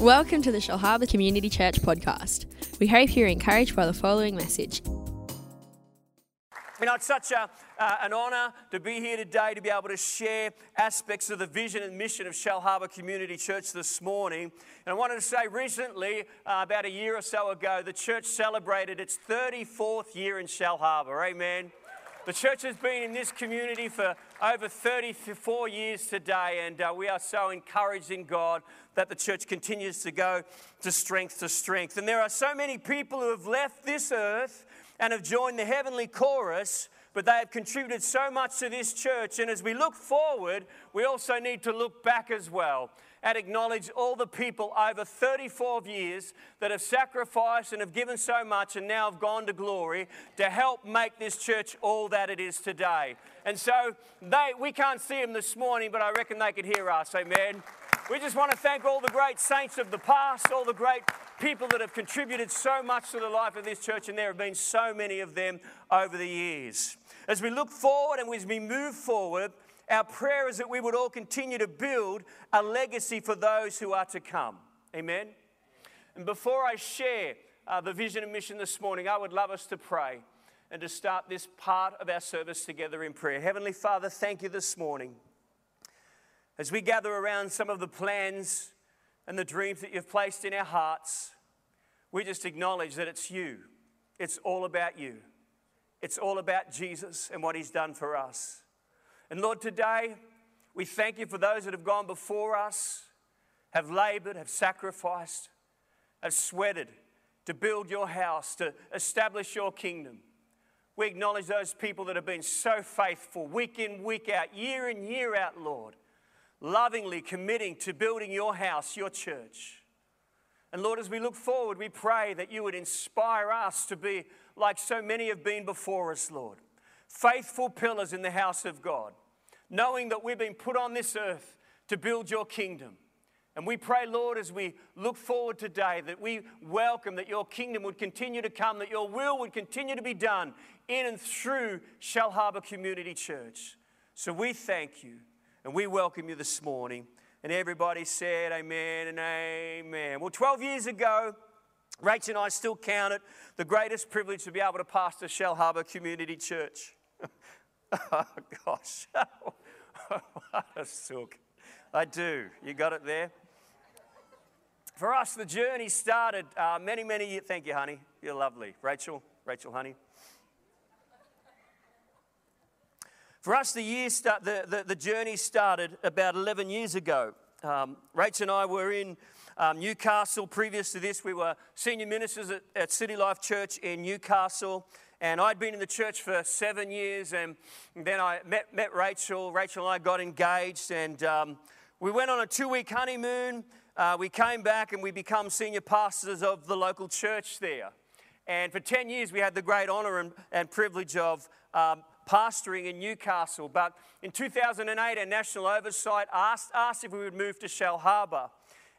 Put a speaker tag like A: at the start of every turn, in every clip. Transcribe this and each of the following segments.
A: Welcome to the Shellharbour Community Church podcast. We hope you're encouraged by the following message.
B: You know, it's such a, uh, an honour to be here today to be able to share aspects of the vision and mission of Shellharbour Community Church this morning. And I wanted to say recently, uh, about a year or so ago, the church celebrated its 34th year in Shellharbour. Amen. The church has been in this community for over 34 years today, and uh, we are so encouraged in God that the church continues to go to strength to strength. And there are so many people who have left this earth and have joined the heavenly chorus, but they have contributed so much to this church. And as we look forward, we also need to look back as well and acknowledge all the people over 34 years that have sacrificed and have given so much and now have gone to glory to help make this church all that it is today. And so they, we can't see them this morning, but I reckon they could hear us. Amen. We just want to thank all the great saints of the past, all the great people that have contributed so much to the life of this church, and there have been so many of them over the years. As we look forward and as we move forward, our prayer is that we would all continue to build a legacy for those who are to come. Amen. And before I share uh, the vision and mission this morning, I would love us to pray and to start this part of our service together in prayer. Heavenly Father, thank you this morning. As we gather around some of the plans and the dreams that you've placed in our hearts, we just acknowledge that it's you. It's all about you. It's all about Jesus and what he's done for us. And Lord, today we thank you for those that have gone before us, have labored, have sacrificed, have sweated to build your house, to establish your kingdom. We acknowledge those people that have been so faithful, week in, week out, year in, year out, Lord, lovingly committing to building your house, your church. And Lord, as we look forward, we pray that you would inspire us to be like so many have been before us, Lord faithful pillars in the house of God, knowing that we've been put on this earth to build your kingdom. And we pray, Lord, as we look forward today, that we welcome that your kingdom would continue to come, that your will would continue to be done in and through Shellharbour Community Church. So we thank you and we welcome you this morning. And everybody said, Amen and Amen. Well, 12 years ago, Rach and I still count it the greatest privilege to be able to pastor Shellharbour Community Church. oh, gosh. what a silk. I do. You got it there? For us, the journey started uh, many, many years. Thank you, honey. You're lovely. Rachel, Rachel, honey. For us, the, year start, the, the, the journey started about 11 years ago. Um, Rachel and I were in um, Newcastle. Previous to this, we were senior ministers at, at City Life Church in Newcastle. And I'd been in the church for seven years, and then I met, met Rachel. Rachel and I got engaged, and um, we went on a two week honeymoon. Uh, we came back and we become senior pastors of the local church there. And for 10 years, we had the great honour and, and privilege of um, pastoring in Newcastle. But in 2008, our national oversight asked, asked if we would move to Shellharbour.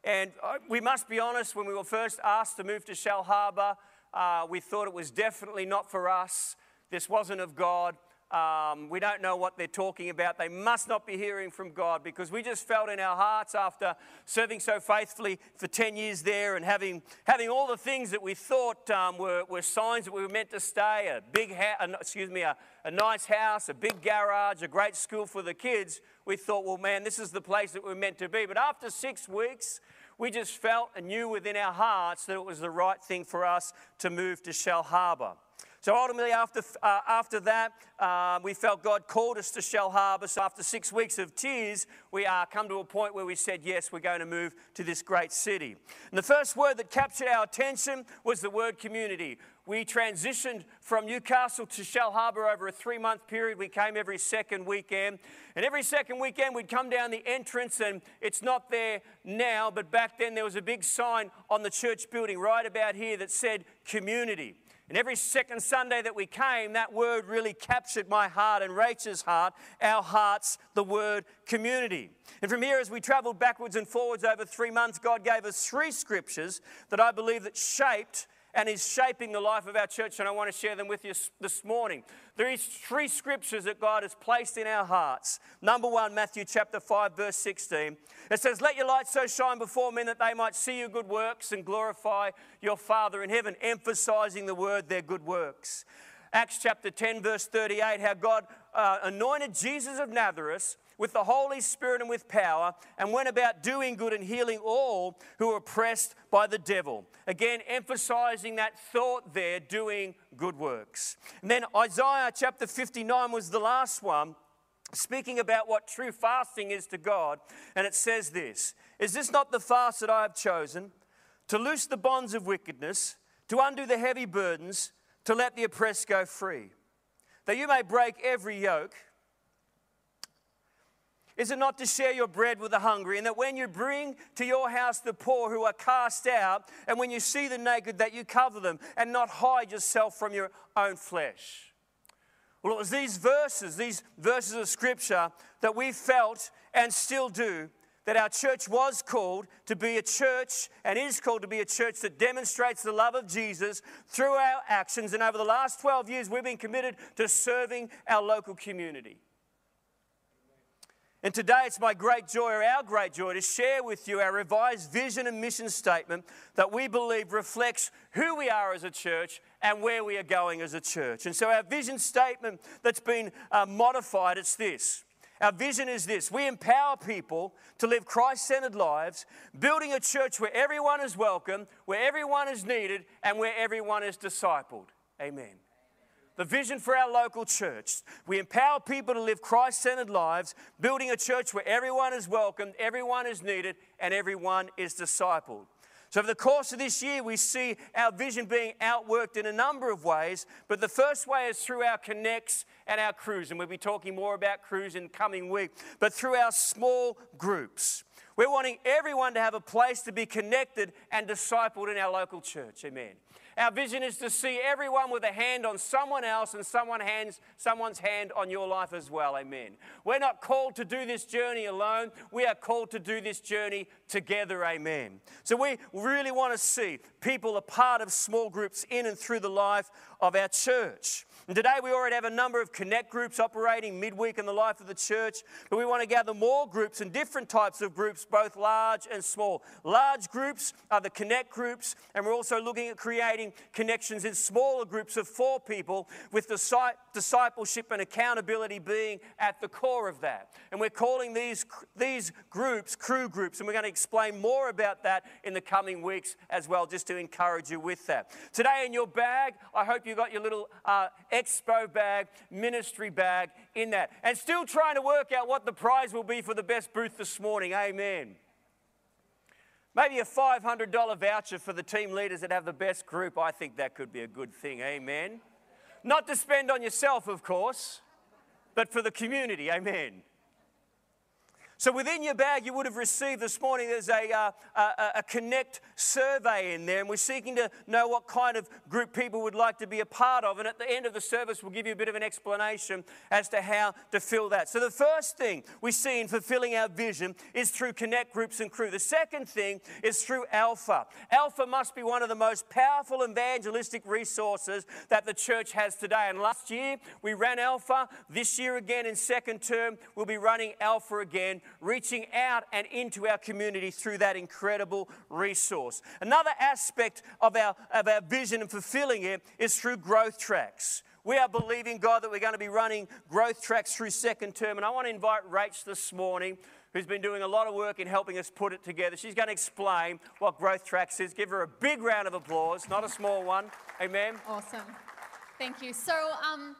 B: And uh, we must be honest, when we were first asked to move to Shellharbour, uh, we thought it was definitely not for us. This wasn't of God. Um, we don't know what they're talking about. They must not be hearing from God because we just felt in our hearts after serving so faithfully for 10 years there and having, having all the things that we thought um, were, were signs that we were meant to stay a big ha- excuse me, a, a nice house, a big garage, a great school for the kids. We thought, well, man, this is the place that we're meant to be. But after six weeks, we just felt and knew within our hearts that it was the right thing for us to move to Shellharbour. So ultimately, after, uh, after that, uh, we felt God called us to Shellharbour. So after six weeks of tears, we uh, come to a point where we said, yes, we're going to move to this great city. And the first word that captured our attention was the word community. We transitioned from Newcastle to Shellharbour over a three month period. We came every second weekend. And every second weekend, we'd come down the entrance, and it's not there now, but back then there was a big sign on the church building right about here that said community. And every second Sunday that we came, that word really captured my heart and Rachel's heart, our hearts, the word community. And from here, as we traveled backwards and forwards over three months, God gave us three scriptures that I believe that shaped and is shaping the life of our church, and I want to share them with you this morning. There is three scriptures that God has placed in our hearts. Number one, Matthew chapter 5, verse 16. It says, Let your light so shine before men that they might see your good works and glorify your Father in heaven, emphasizing the word, their good works. Acts chapter 10, verse 38, how God uh, anointed Jesus of Nazareth with the Holy Spirit and with power, and went about doing good and healing all who were oppressed by the devil. Again, emphasizing that thought there, doing good works. And then Isaiah chapter 59 was the last one, speaking about what true fasting is to God. And it says this Is this not the fast that I have chosen? To loose the bonds of wickedness, to undo the heavy burdens, to let the oppressed go free, that you may break every yoke. Is it not to share your bread with the hungry, and that when you bring to your house the poor who are cast out, and when you see the naked, that you cover them, and not hide yourself from your own flesh? Well, it was these verses, these verses of scripture, that we felt and still do that our church was called to be a church and is called to be a church that demonstrates the love of Jesus through our actions. And over the last 12 years, we've been committed to serving our local community. And today it's my great joy, or our great joy, to share with you our revised vision and mission statement that we believe reflects who we are as a church and where we are going as a church. And so our vision statement that's been uh, modified, it's this. Our vision is this we empower people to live Christ centered lives, building a church where everyone is welcome, where everyone is needed, and where everyone is discipled. Amen. The vision for our local church. We empower people to live Christ centered lives, building a church where everyone is welcomed, everyone is needed, and everyone is discipled. So, over the course of this year, we see our vision being outworked in a number of ways. But the first way is through our connects and our crews. And we'll be talking more about crews in coming week. But through our small groups. We're wanting everyone to have a place to be connected and discipled in our local church. Amen. Our vision is to see everyone with a hand on someone else and someone hands, someone's hand on your life as well. Amen. We're not called to do this journey alone. We are called to do this journey together. Amen. So we really want to see people a part of small groups in and through the life of our church. And today we already have a number of connect groups operating midweek in the life of the church, but we want to gather more groups and different types of groups, both large and small. Large groups are the connect groups, and we're also looking at creating connections in smaller groups of four people with discipleship and accountability being at the core of that. And we're calling these, these groups crew groups, and we're going to explain more about that in the coming weeks as well, just to encourage you with that. Today in your bag, I hope you got your little uh, expo bag, ministry bag in that. And still trying to work out what the prize will be for the best booth this morning. Amen. Maybe a $500 voucher for the team leaders that have the best group. I think that could be a good thing. Amen. Not to spend on yourself, of course, but for the community. Amen. So within your bag, you would have received this morning, there's a, uh, a, a, Connect survey in there, and we're seeking to know what kind of group people would like to be a part of. And at the end of the service, we'll give you a bit of an explanation as to how to fill that. So the first thing we see in fulfilling our vision is through Connect groups and crew. The second thing is through Alpha. Alpha must be one of the most powerful evangelistic resources that the church has today. And last year, we ran Alpha. This year again, in second term, we'll be running Alpha again reaching out and into our community through that incredible resource. Another aspect of our, of our vision and fulfilling it is through growth tracks. We are believing, God, that we're going to be running growth tracks through second term. And I want to invite Rach this morning, who's been doing a lot of work in helping us put it together. She's going to explain what growth tracks is. Give her a big round of applause, not a small one. Amen.
C: Awesome. Thank you. So, um,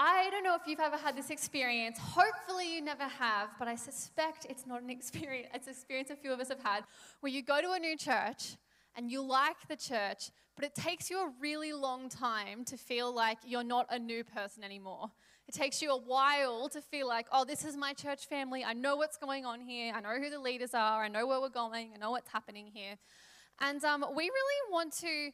C: I don't know if you've ever had this experience. Hopefully, you never have, but I suspect it's not an experience. It's an experience a few of us have had where you go to a new church and you like the church, but it takes you a really long time to feel like you're not a new person anymore. It takes you a while to feel like, oh, this is my church family. I know what's going on here. I know who the leaders are. I know where we're going. I know what's happening here. And um, we really want to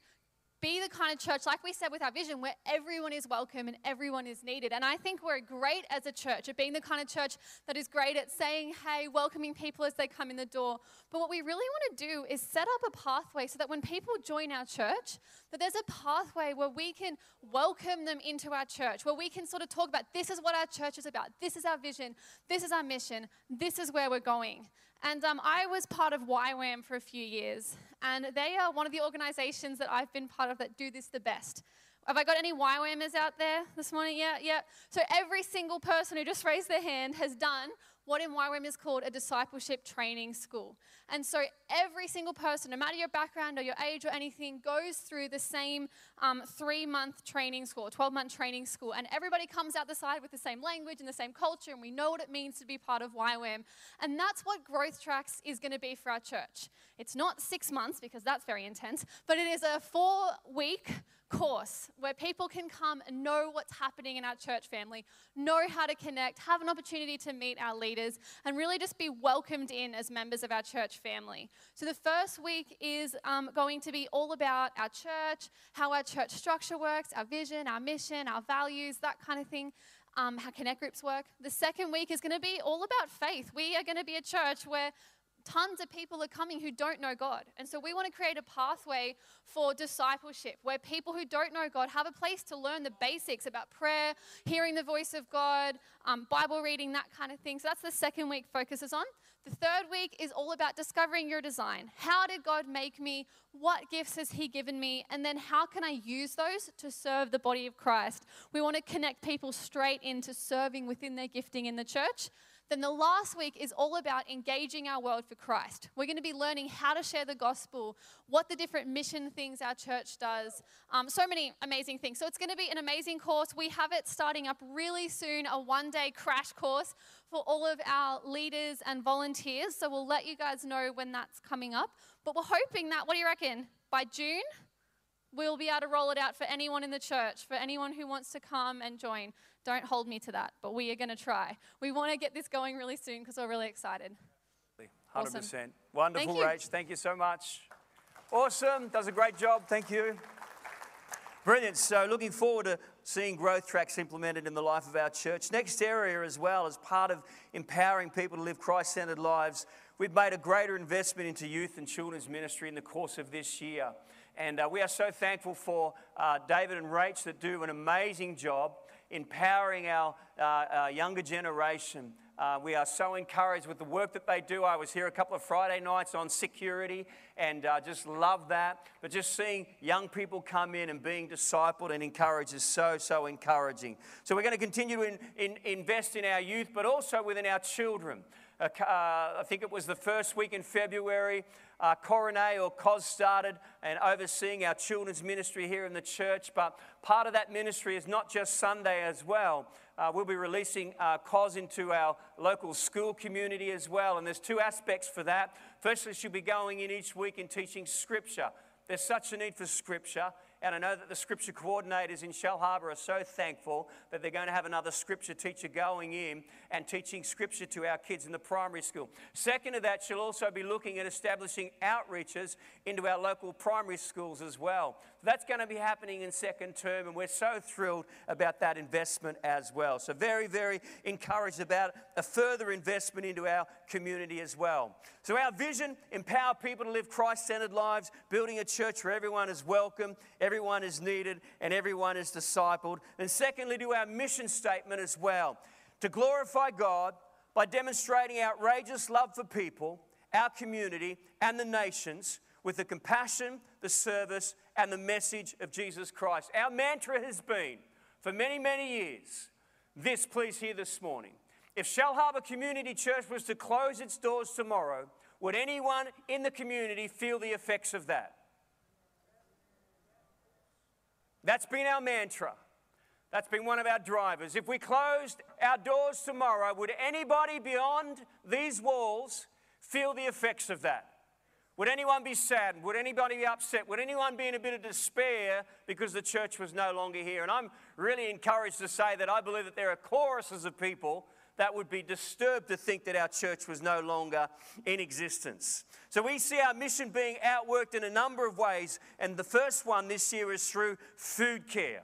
C: be the kind of church, like we said with our vision, where everyone is welcome and everyone is needed. And I think we're great as a church at being the kind of church that is great at saying, hey, welcoming people as they come in the door. But what we really want to do is set up a pathway so that when people join our church, that there's a pathway where we can welcome them into our church, where we can sort of talk about this is what our church is about, this is our vision, this is our mission, this is where we're going. And um, I was part of YWAM for a few years, and they are one of the organizations that I've been part of that do this the best. Have I got any YWAMers out there this morning? Yeah, yeah. So every single person who just raised their hand has done what in YWAM is called a discipleship training school. And so every single person, no matter your background or your age or anything, goes through the same um, three month training school, 12 month training school. And everybody comes out the side with the same language and the same culture, and we know what it means to be part of YWAM. And that's what Growth Tracks is going to be for our church. It's not six months because that's very intense, but it is a four week course where people can come and know what's happening in our church family, know how to connect, have an opportunity to meet our leaders, and really just be welcomed in as members of our church family. So, the first week is um, going to be all about our church, how our church structure works, our vision, our mission, our values, that kind of thing. Um, how connect groups work. The second week is going to be all about faith. We are going to be a church where tons of people are coming who don't know God. And so we want to create a pathway for discipleship where people who don't know God have a place to learn the basics about prayer, hearing the voice of God, um, Bible reading, that kind of thing. So that's the second week focuses on. The third week is all about discovering your design. How did God make me? What gifts has He given me? And then how can I use those to serve the body of Christ? We want to connect people straight into serving within their gifting in the church. Then the last week is all about engaging our world for Christ. We're going to be learning how to share the gospel, what the different mission things our church does, um, so many amazing things. So it's going to be an amazing course. We have it starting up really soon, a one day crash course for all of our leaders and volunteers. So we'll let you guys know when that's coming up. But we're hoping that, what do you reckon? By June, we'll be able to roll it out for anyone in the church, for anyone who wants to come and join. Don't hold me to that, but we are going to try. We want to get this going really soon because we're really excited.
B: 100%.
C: Awesome.
B: Wonderful,
C: Thank.
B: Rach. Thank you so much. Awesome. Does a great job. Thank you. Brilliant. So, looking forward to seeing growth tracks implemented in the life of our church. Next area, as well, as part of empowering people to live Christ centered lives, we've made a greater investment into youth and children's ministry in the course of this year. And uh, we are so thankful for uh, David and Rach that do an amazing job empowering our uh, uh, younger generation. Uh, we are so encouraged with the work that they do. I was here a couple of Friday nights on security and uh, just love that. But just seeing young people come in and being discipled and encouraged is so, so encouraging. So we're going to continue to in, in, invest in our youth, but also within our children. Uh, I think it was the first week in February, uh, Coronet or COS started and overseeing our children's ministry here in the church. But part of that ministry is not just Sunday as well. Uh, we'll be releasing uh, COS into our local school community as well. And there's two aspects for that. Firstly, she'll be going in each week and teaching scripture. There's such a need for scripture. And I know that the scripture coordinators in Shellharbour are so thankful that they're going to have another scripture teacher going in and teaching scripture to our kids in the primary school. Second to that, she'll also be looking at establishing outreaches into our local primary schools as well. That's going to be happening in second term, and we're so thrilled about that investment as well. So, very, very encouraged about a further investment into our community as well. So, our vision empower people to live Christ centered lives, building a church where everyone is welcome, is needed, and everyone is discipled. And secondly, to our mission statement as well to glorify God by demonstrating outrageous love for people, our community, and the nations with the compassion, the service, and the message of Jesus Christ. Our mantra has been for many, many years this, please hear this morning. If Shellharbour Community Church was to close its doors tomorrow, would anyone in the community feel the effects of that? That's been our mantra. That's been one of our drivers. If we closed our doors tomorrow, would anybody beyond these walls feel the effects of that? Would anyone be sad? Would anybody be upset? Would anyone be in a bit of despair because the church was no longer here? And I'm really encouraged to say that I believe that there are choruses of people that would be disturbed to think that our church was no longer in existence. So we see our mission being outworked in a number of ways, and the first one this year is through food care.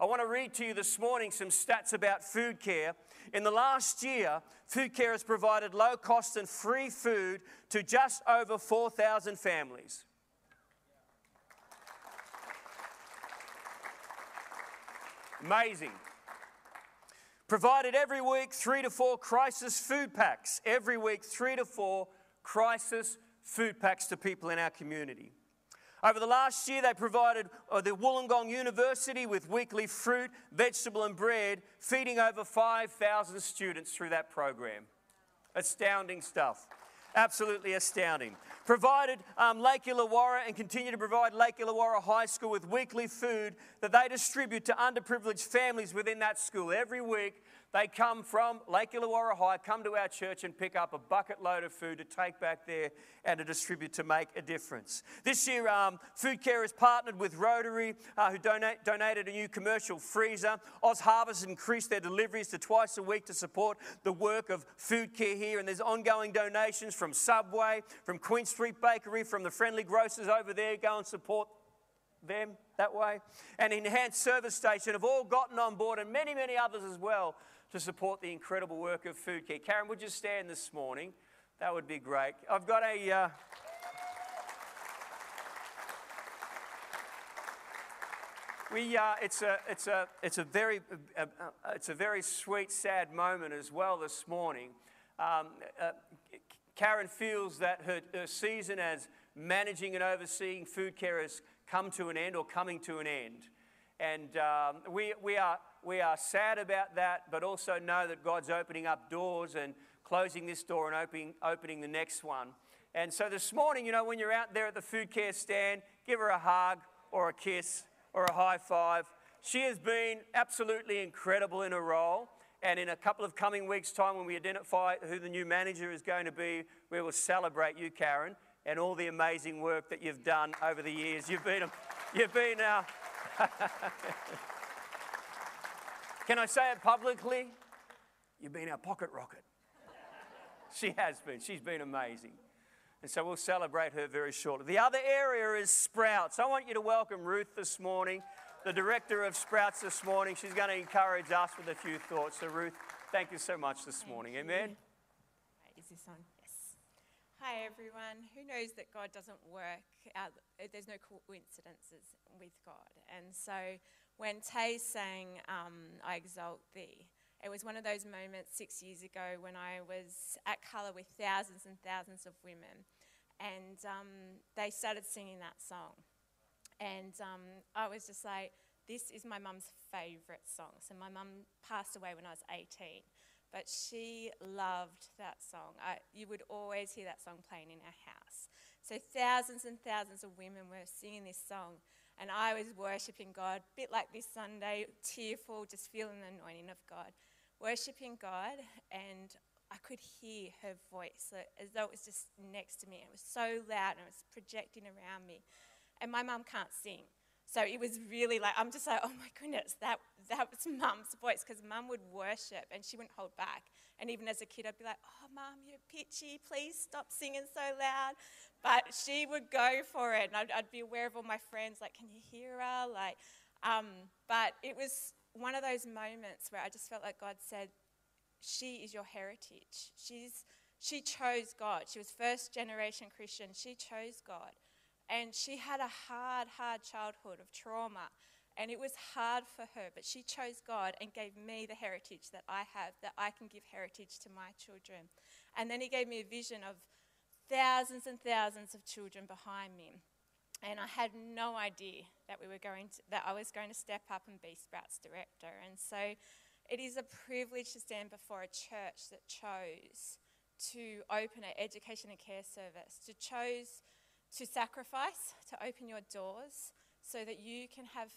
B: I want to read to you this morning some stats about food care. In the last year, food care has provided low cost and free food to just over 4,000 families. Amazing. Provided every week three to four crisis food packs. Every week, three to four crisis food packs to people in our community. Over the last year, they provided uh, the Wollongong University with weekly fruit, vegetable, and bread, feeding over 5,000 students through that program. Astounding stuff. Absolutely astounding. Provided um, Lake Illawarra and continue to provide Lake Illawarra High School with weekly food that they distribute to underprivileged families within that school. Every week, they come from Lake Illawarra High, come to our church and pick up a bucket load of food to take back there and to distribute to make a difference. This year, um, Food Care has partnered with Rotary, uh, who donate, donated a new commercial freezer. OzHarvest increased their deliveries to twice a week to support the work of food care here. And there's ongoing donations from Subway, from Queen Street Bakery, from the friendly grocers over there. Go and support them that way. And Enhanced Service Station have all gotten on board, and many, many others as well, to support the incredible work of Food Care. Karen, would you stand this morning? That would be great. I've got a. Uh, we, uh, it's, a, it's, a, it's, a very, uh, uh, it's a very sweet, sad moment as well this morning. Um, uh, Karen feels that her, her season as managing and overseeing food care has come to an end or coming to an end. And um, we, we, are, we are sad about that, but also know that God's opening up doors and closing this door and opening, opening the next one. And so this morning, you know, when you're out there at the food care stand, give her a hug or a kiss or a high five. She has been absolutely incredible in her role. And in a couple of coming weeks' time, when we identify who the new manager is going to be, we will celebrate you, Karen, and all the amazing work that you've done over the years. You've been, you've been uh, Can I say it publicly? You've been our pocket rocket. She has been. She's been amazing. And so we'll celebrate her very shortly. The other area is Sprouts. I want you to welcome Ruth this morning, the director of Sprouts this morning. She's going to encourage us with a few thoughts. So, Ruth, thank you so much this
D: Thank
B: morning.
D: you.
B: Amen.
D: Is this on? Yes. Hi, everyone. Who knows that God doesn't work out? There's no coincidences with God. And so when Tay sang um, I Exalt Thee, it was one of those moments six years ago when I was at Colour with thousands and thousands of women. And um, they started singing that song. And um, I was just like, this is my mum's favourite song. So my mum passed away when I was 18 but she loved that song. I, you would always hear that song playing in our house. So thousands and thousands of women were singing this song, and I was worshipping God, a bit like this Sunday, tearful, just feeling the anointing of God, worshipping God, and I could hear her voice as though it was just next to me. It was so loud and it was projecting around me. And my mum can't sing. So it was really like, I'm just like, oh my goodness, that, that was mum's voice because mum would worship and she wouldn't hold back. And even as a kid, I'd be like, oh, mum, you're pitchy, please stop singing so loud. But she would go for it. And I'd, I'd be aware of all my friends, like, can you hear her? Like, um, but it was one of those moments where I just felt like God said, she is your heritage. She's, she chose God. She was first generation Christian. She chose God. And she had a hard, hard childhood of trauma. And it was hard for her, but she chose God and gave me the heritage that I have, that I can give heritage to my children. And then He gave me a vision of thousands and thousands of children behind me. And I had no idea that we were going to, that I was going to step up and be Sprouts director. And so it is a privilege to stand before a church that chose to open an education and care service, to chose to sacrifice, to open your doors so that you can have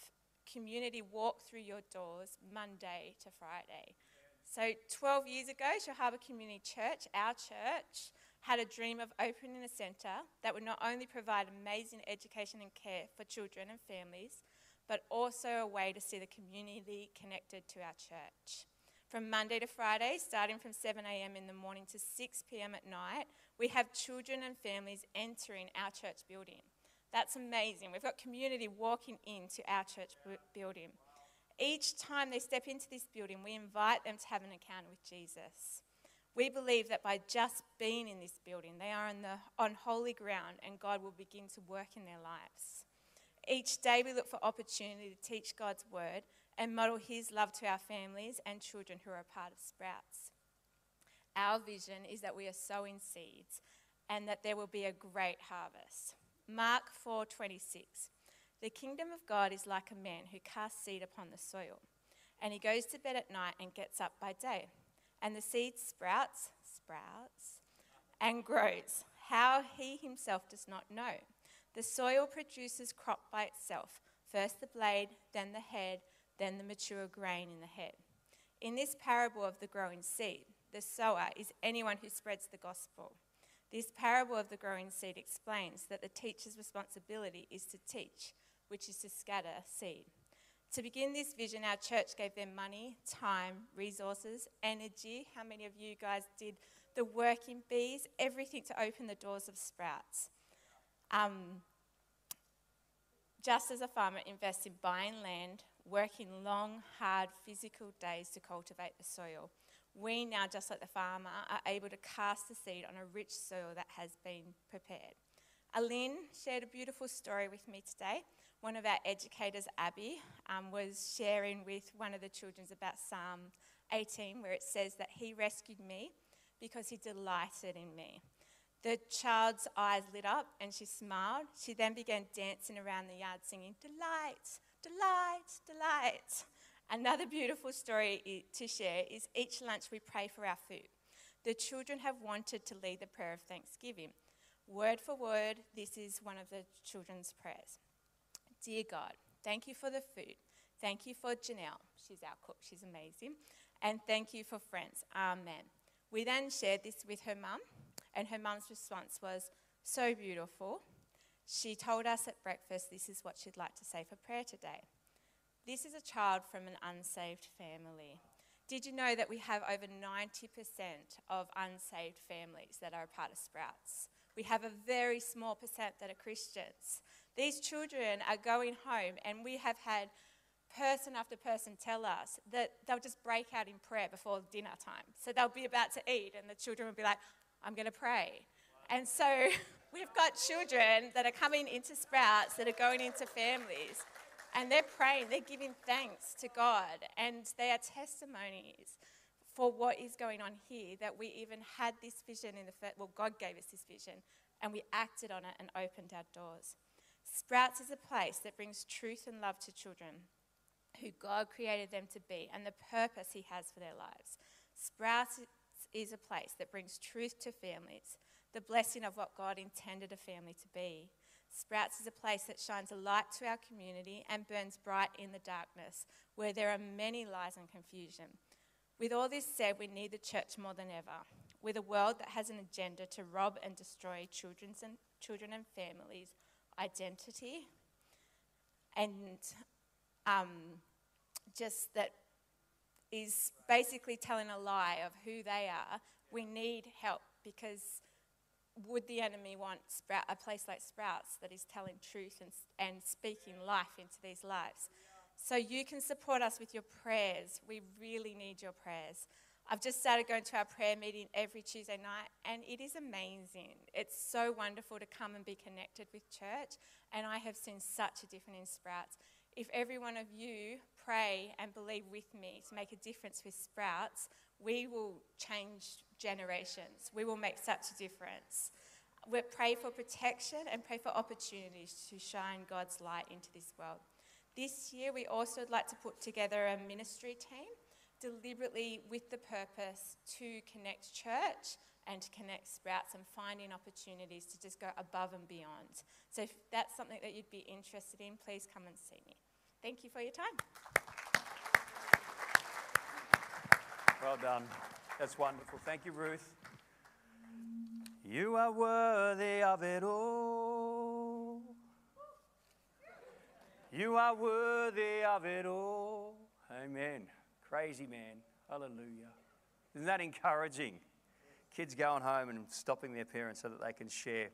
D: community walk through your doors Monday to Friday. So 12 years ago, Shellharbour Community Church, our church, had a dream of opening a centre that would not only provide amazing education and care for children and families, but also a way to see the community connected to our church. From Monday to Friday, starting from 7 a.m. in the morning to 6 p.m. at night, we have children and families entering our church building. That's amazing. We've got community walking into our church building. Each time they step into this building, we invite them to have an encounter with Jesus. We believe that by just being in this building, they are on, the, on holy ground and God will begin to work in their lives. Each day, we look for opportunity to teach God's word and model His love to our families and children who are a part of Sprouts. Our vision is that we are sowing seeds and that there will be a great harvest. Mark 4:26. The kingdom of God is like a man who casts seed upon the soil, and he goes to bed at night and gets up by day, and the seed sprouts, sprouts, and grows. How he himself does not know. The soil produces crop by itself, first the blade, then the head, then the mature grain in the head. In this parable of the growing seed, the sower is anyone who spreads the gospel. This parable of the growing seed explains that the teacher's responsibility is to teach, which is to scatter seed. To begin this vision, our church gave them money, time, resources, energy. How many of you guys did the work in bees? Everything to open the doors of sprouts. Um, just as a farmer invests in buying land, working long, hard, physical days to cultivate the soil, we now, just like the farmer, are able to cast the seed on a rich soil that has been prepared. Aline shared a beautiful story with me today. One of our educators, Abby, um, was sharing with one of the children about Psalm 18, where it says that he rescued me because he delighted in me. The child's eyes lit up and she smiled. She then began dancing around the yard singing, Delight, delight, delight. Another beautiful story to share is each lunch we pray for our food. The children have wanted to lead the prayer of thanksgiving. Word for word, this is one of the children's prayers. Dear God, thank you for the food. Thank you for Janelle. She's our cook, she's amazing. And thank you for friends. Amen. We then shared this with her mum and her mum's response was, So beautiful. She told us at breakfast this is what she'd like to say for prayer today. This is a child from an unsaved family. Did you know that we have over 90% of unsaved families that are a part of Sprouts? We have a very small percent that are Christians. These children are going home, and we have had person after person tell us that they'll just break out in prayer before dinner time. So they'll be about to eat, and the children will be like, I'm going to pray. And so we've got children that are coming into Sprouts that are going into families and they're praying, they're giving thanks to God, and they are testimonies for what is going on here that we even had this vision in the first, well, God gave us this vision, and we acted on it and opened our doors. Sprouts is a place that brings truth and love to children who God created them to be and the purpose He has for their lives. Sprouts is a place that brings truth to families, the blessing of what God intended a family to be. Sprouts is a place that shines a light to our community and burns bright in the darkness, where there are many lies and confusion. With all this said, we need the church more than ever. With a world that has an agenda to rob and destroy children's and children and families' identity, and um, just that is basically telling a lie of who they are, we need help because would the enemy want Sprout, a place like Sprouts that is telling truth and, and speaking life into these lives? So you can support us with your prayers. We really need your prayers. I've just started going to our prayer meeting every Tuesday night, and it is amazing. It's so wonderful to come and be connected with church, and I have seen such a difference in Sprouts. If every one of you pray and believe with me to make a difference with Sprouts, we will change generations. We will make such a difference. We pray for protection and pray for opportunities to shine God's light into this world. This year, we also would like to put together a ministry team deliberately with the purpose to connect church and to connect sprouts and finding opportunities to just go above and beyond. So, if that's something that you'd be interested in, please come and see me. Thank you for your time.
B: Well done. That's wonderful. Thank you, Ruth. You are worthy of it all. You are worthy of it all. Amen. Crazy man. Hallelujah. Isn't that encouraging? Kids going home and stopping their parents so that they can share.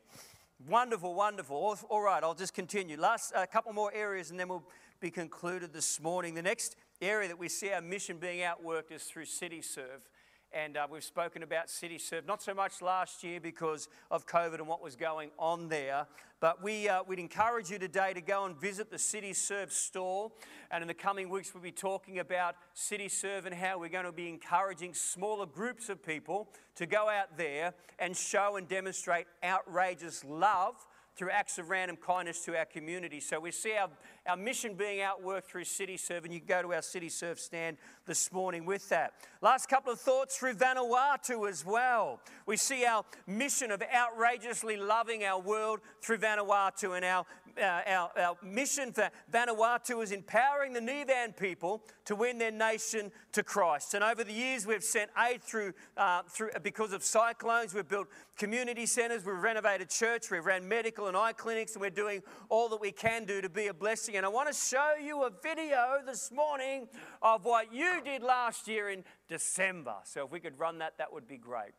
B: Wonderful, wonderful. All right, I'll just continue. Last a uh, couple more areas and then we'll be concluded this morning. The next area that we see our mission being outworked is through City Serve. And uh, we've spoken about City Serve, not so much last year because of COVID and what was going on there, but we, uh, we'd encourage you today to go and visit the City Serve store. And in the coming weeks, we'll be talking about City Serve and how we're going to be encouraging smaller groups of people to go out there and show and demonstrate outrageous love through acts of random kindness to our community. So we see our, our mission being outworked through City Serve, and you can go to our City Serve stand this morning with that. Last couple of thoughts through Vanuatu as well. We see our mission of outrageously loving our world through Vanuatu, and our, uh, our, our mission for Vanuatu is empowering the Nivan people to win their nation to Christ. And over the years, we've sent aid through, uh, through because of cyclones. We've built community centres, we've renovated church, we've ran medical and eye clinics, and we're doing all that we can do to be a blessing. And I want to show you a video this morning of what you did last year in December. So if we could run that, that would be great.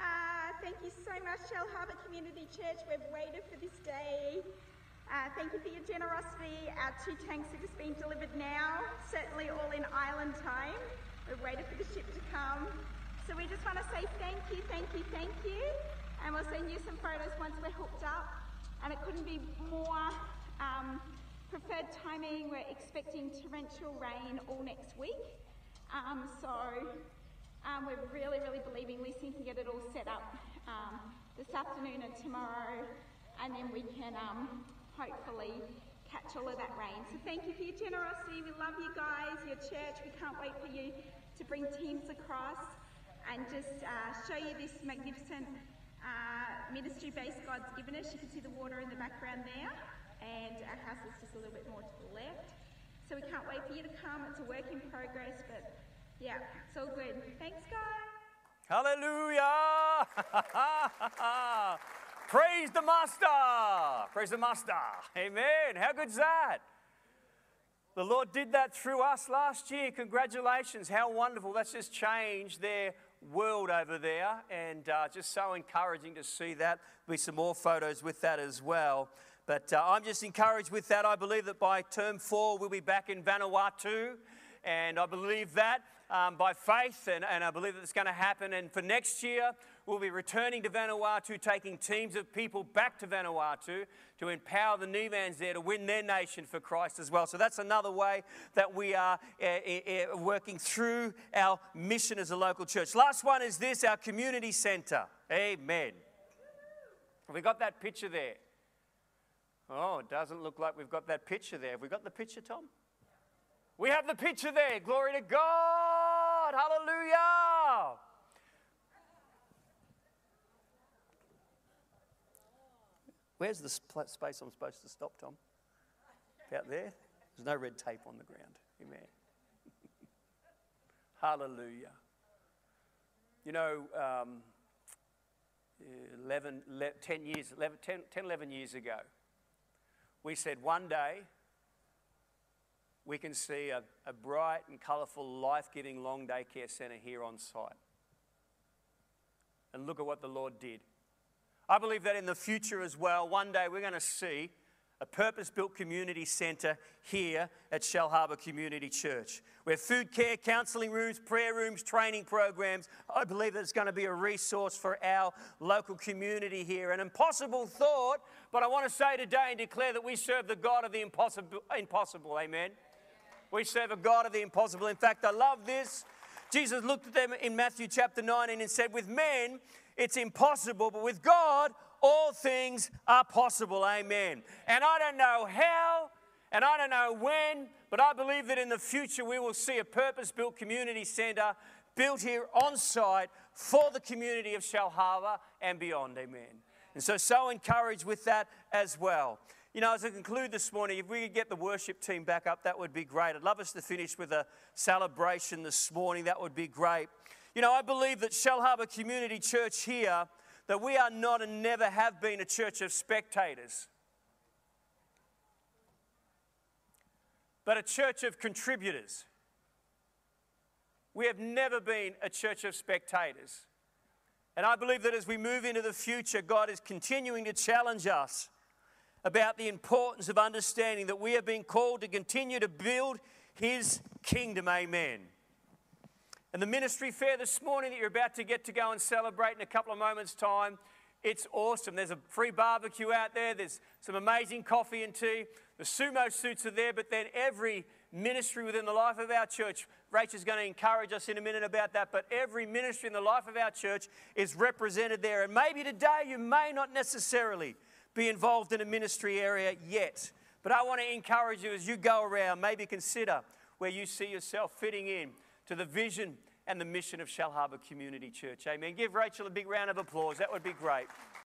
E: Uh, thank you so much, Shellharbour Community Church. We've waited for this day. Uh, thank you for your generosity. Our two tanks are just being delivered now, certainly all in island time. We've waited for the ship to come. So we just want to say thank you, thank you, thank you. And we'll send you some photos once we're hooked up. And it couldn't be more um, preferred timing. We're expecting torrential rain all next week. Um, so um, we're really, really believing Lucy can get it all set up um, this afternoon and tomorrow. And then we can um, hopefully catch all of that rain. So thank you for your generosity. We love you guys, your church. We can't wait for you to bring teams across and just uh, show you this magnificent uh, ministry base God's given us. You can see the water in the background there, and our house is just a little bit more to the left. So we can't wait for you to come. It's a work in progress, but yeah, it's all good. Thanks, guys.
B: Hallelujah! Praise the Master! Praise the Master! Amen. How good's that? The Lord did that through us last year. Congratulations. How wonderful. That's just changed their world over there, and uh, just so encouraging to see that. There'll be some more photos with that as well. But uh, I'm just encouraged with that. I believe that by term four, we'll be back in Vanuatu, and I believe that um, by faith, and, and I believe that it's going to happen. And for next year, we'll be returning to Vanuatu, taking teams of people back to Vanuatu to empower the Nivans there to win their nation for Christ as well. So that's another way that we are uh, uh, working through our mission as a local church. Last one is this our community centre. Amen. We got that picture there? Oh, it doesn't look like we've got that picture there. Have we got the picture, Tom? We have the picture there. Glory to God. Hallelujah. Where's the space I'm supposed to stop, Tom? Out there? There's no red tape on the ground. Amen. Hallelujah. You know, um, 11, 10 years, 11, 10, 10, 11 years ago, we said one day we can see a, a bright and colourful, life giving long day care centre here on site. And look at what the Lord did. I believe that in the future as well, one day we're going to see a purpose built community centre here at Shellharbour Community Church, where food care, counselling rooms, prayer rooms, training programs, I believe that it's going to be a resource for our local community here. An impossible thought, but I want to say today and declare that we serve the God of the impossible. impossible amen. We serve a God of the impossible. In fact, I love this. Jesus looked at them in Matthew chapter 19 and said, With men, it's impossible, but with God, all things are possible. Amen. And I don't know how, and I don't know when, but I believe that in the future we will see a purpose built community centre built here on site for the community of Shellharbour and beyond. Amen. And so, so encouraged with that as well. You know, as I conclude this morning, if we could get the worship team back up, that would be great. I'd love us to finish with a celebration this morning. That would be great. You know, I believe that Shellharbour Community Church here, that we are not and never have been a church of spectators, but a church of contributors. We have never been a church of spectators. And I believe that as we move into the future, God is continuing to challenge us about the importance of understanding that we are being called to continue to build His kingdom. Amen. And the ministry fair this morning that you're about to get to go and celebrate in a couple of moments' time, it's awesome. There's a free barbecue out there, there's some amazing coffee and tea. The sumo suits are there, but then every ministry within the life of our church, Rachel's going to encourage us in a minute about that, but every ministry in the life of our church is represented there. And maybe today you may not necessarily be involved in a ministry area yet, but I want to encourage you as you go around, maybe consider where you see yourself fitting in to the vision and the mission of Shellharbour Community Church. Amen. Give Rachel a big round of applause. That would be great.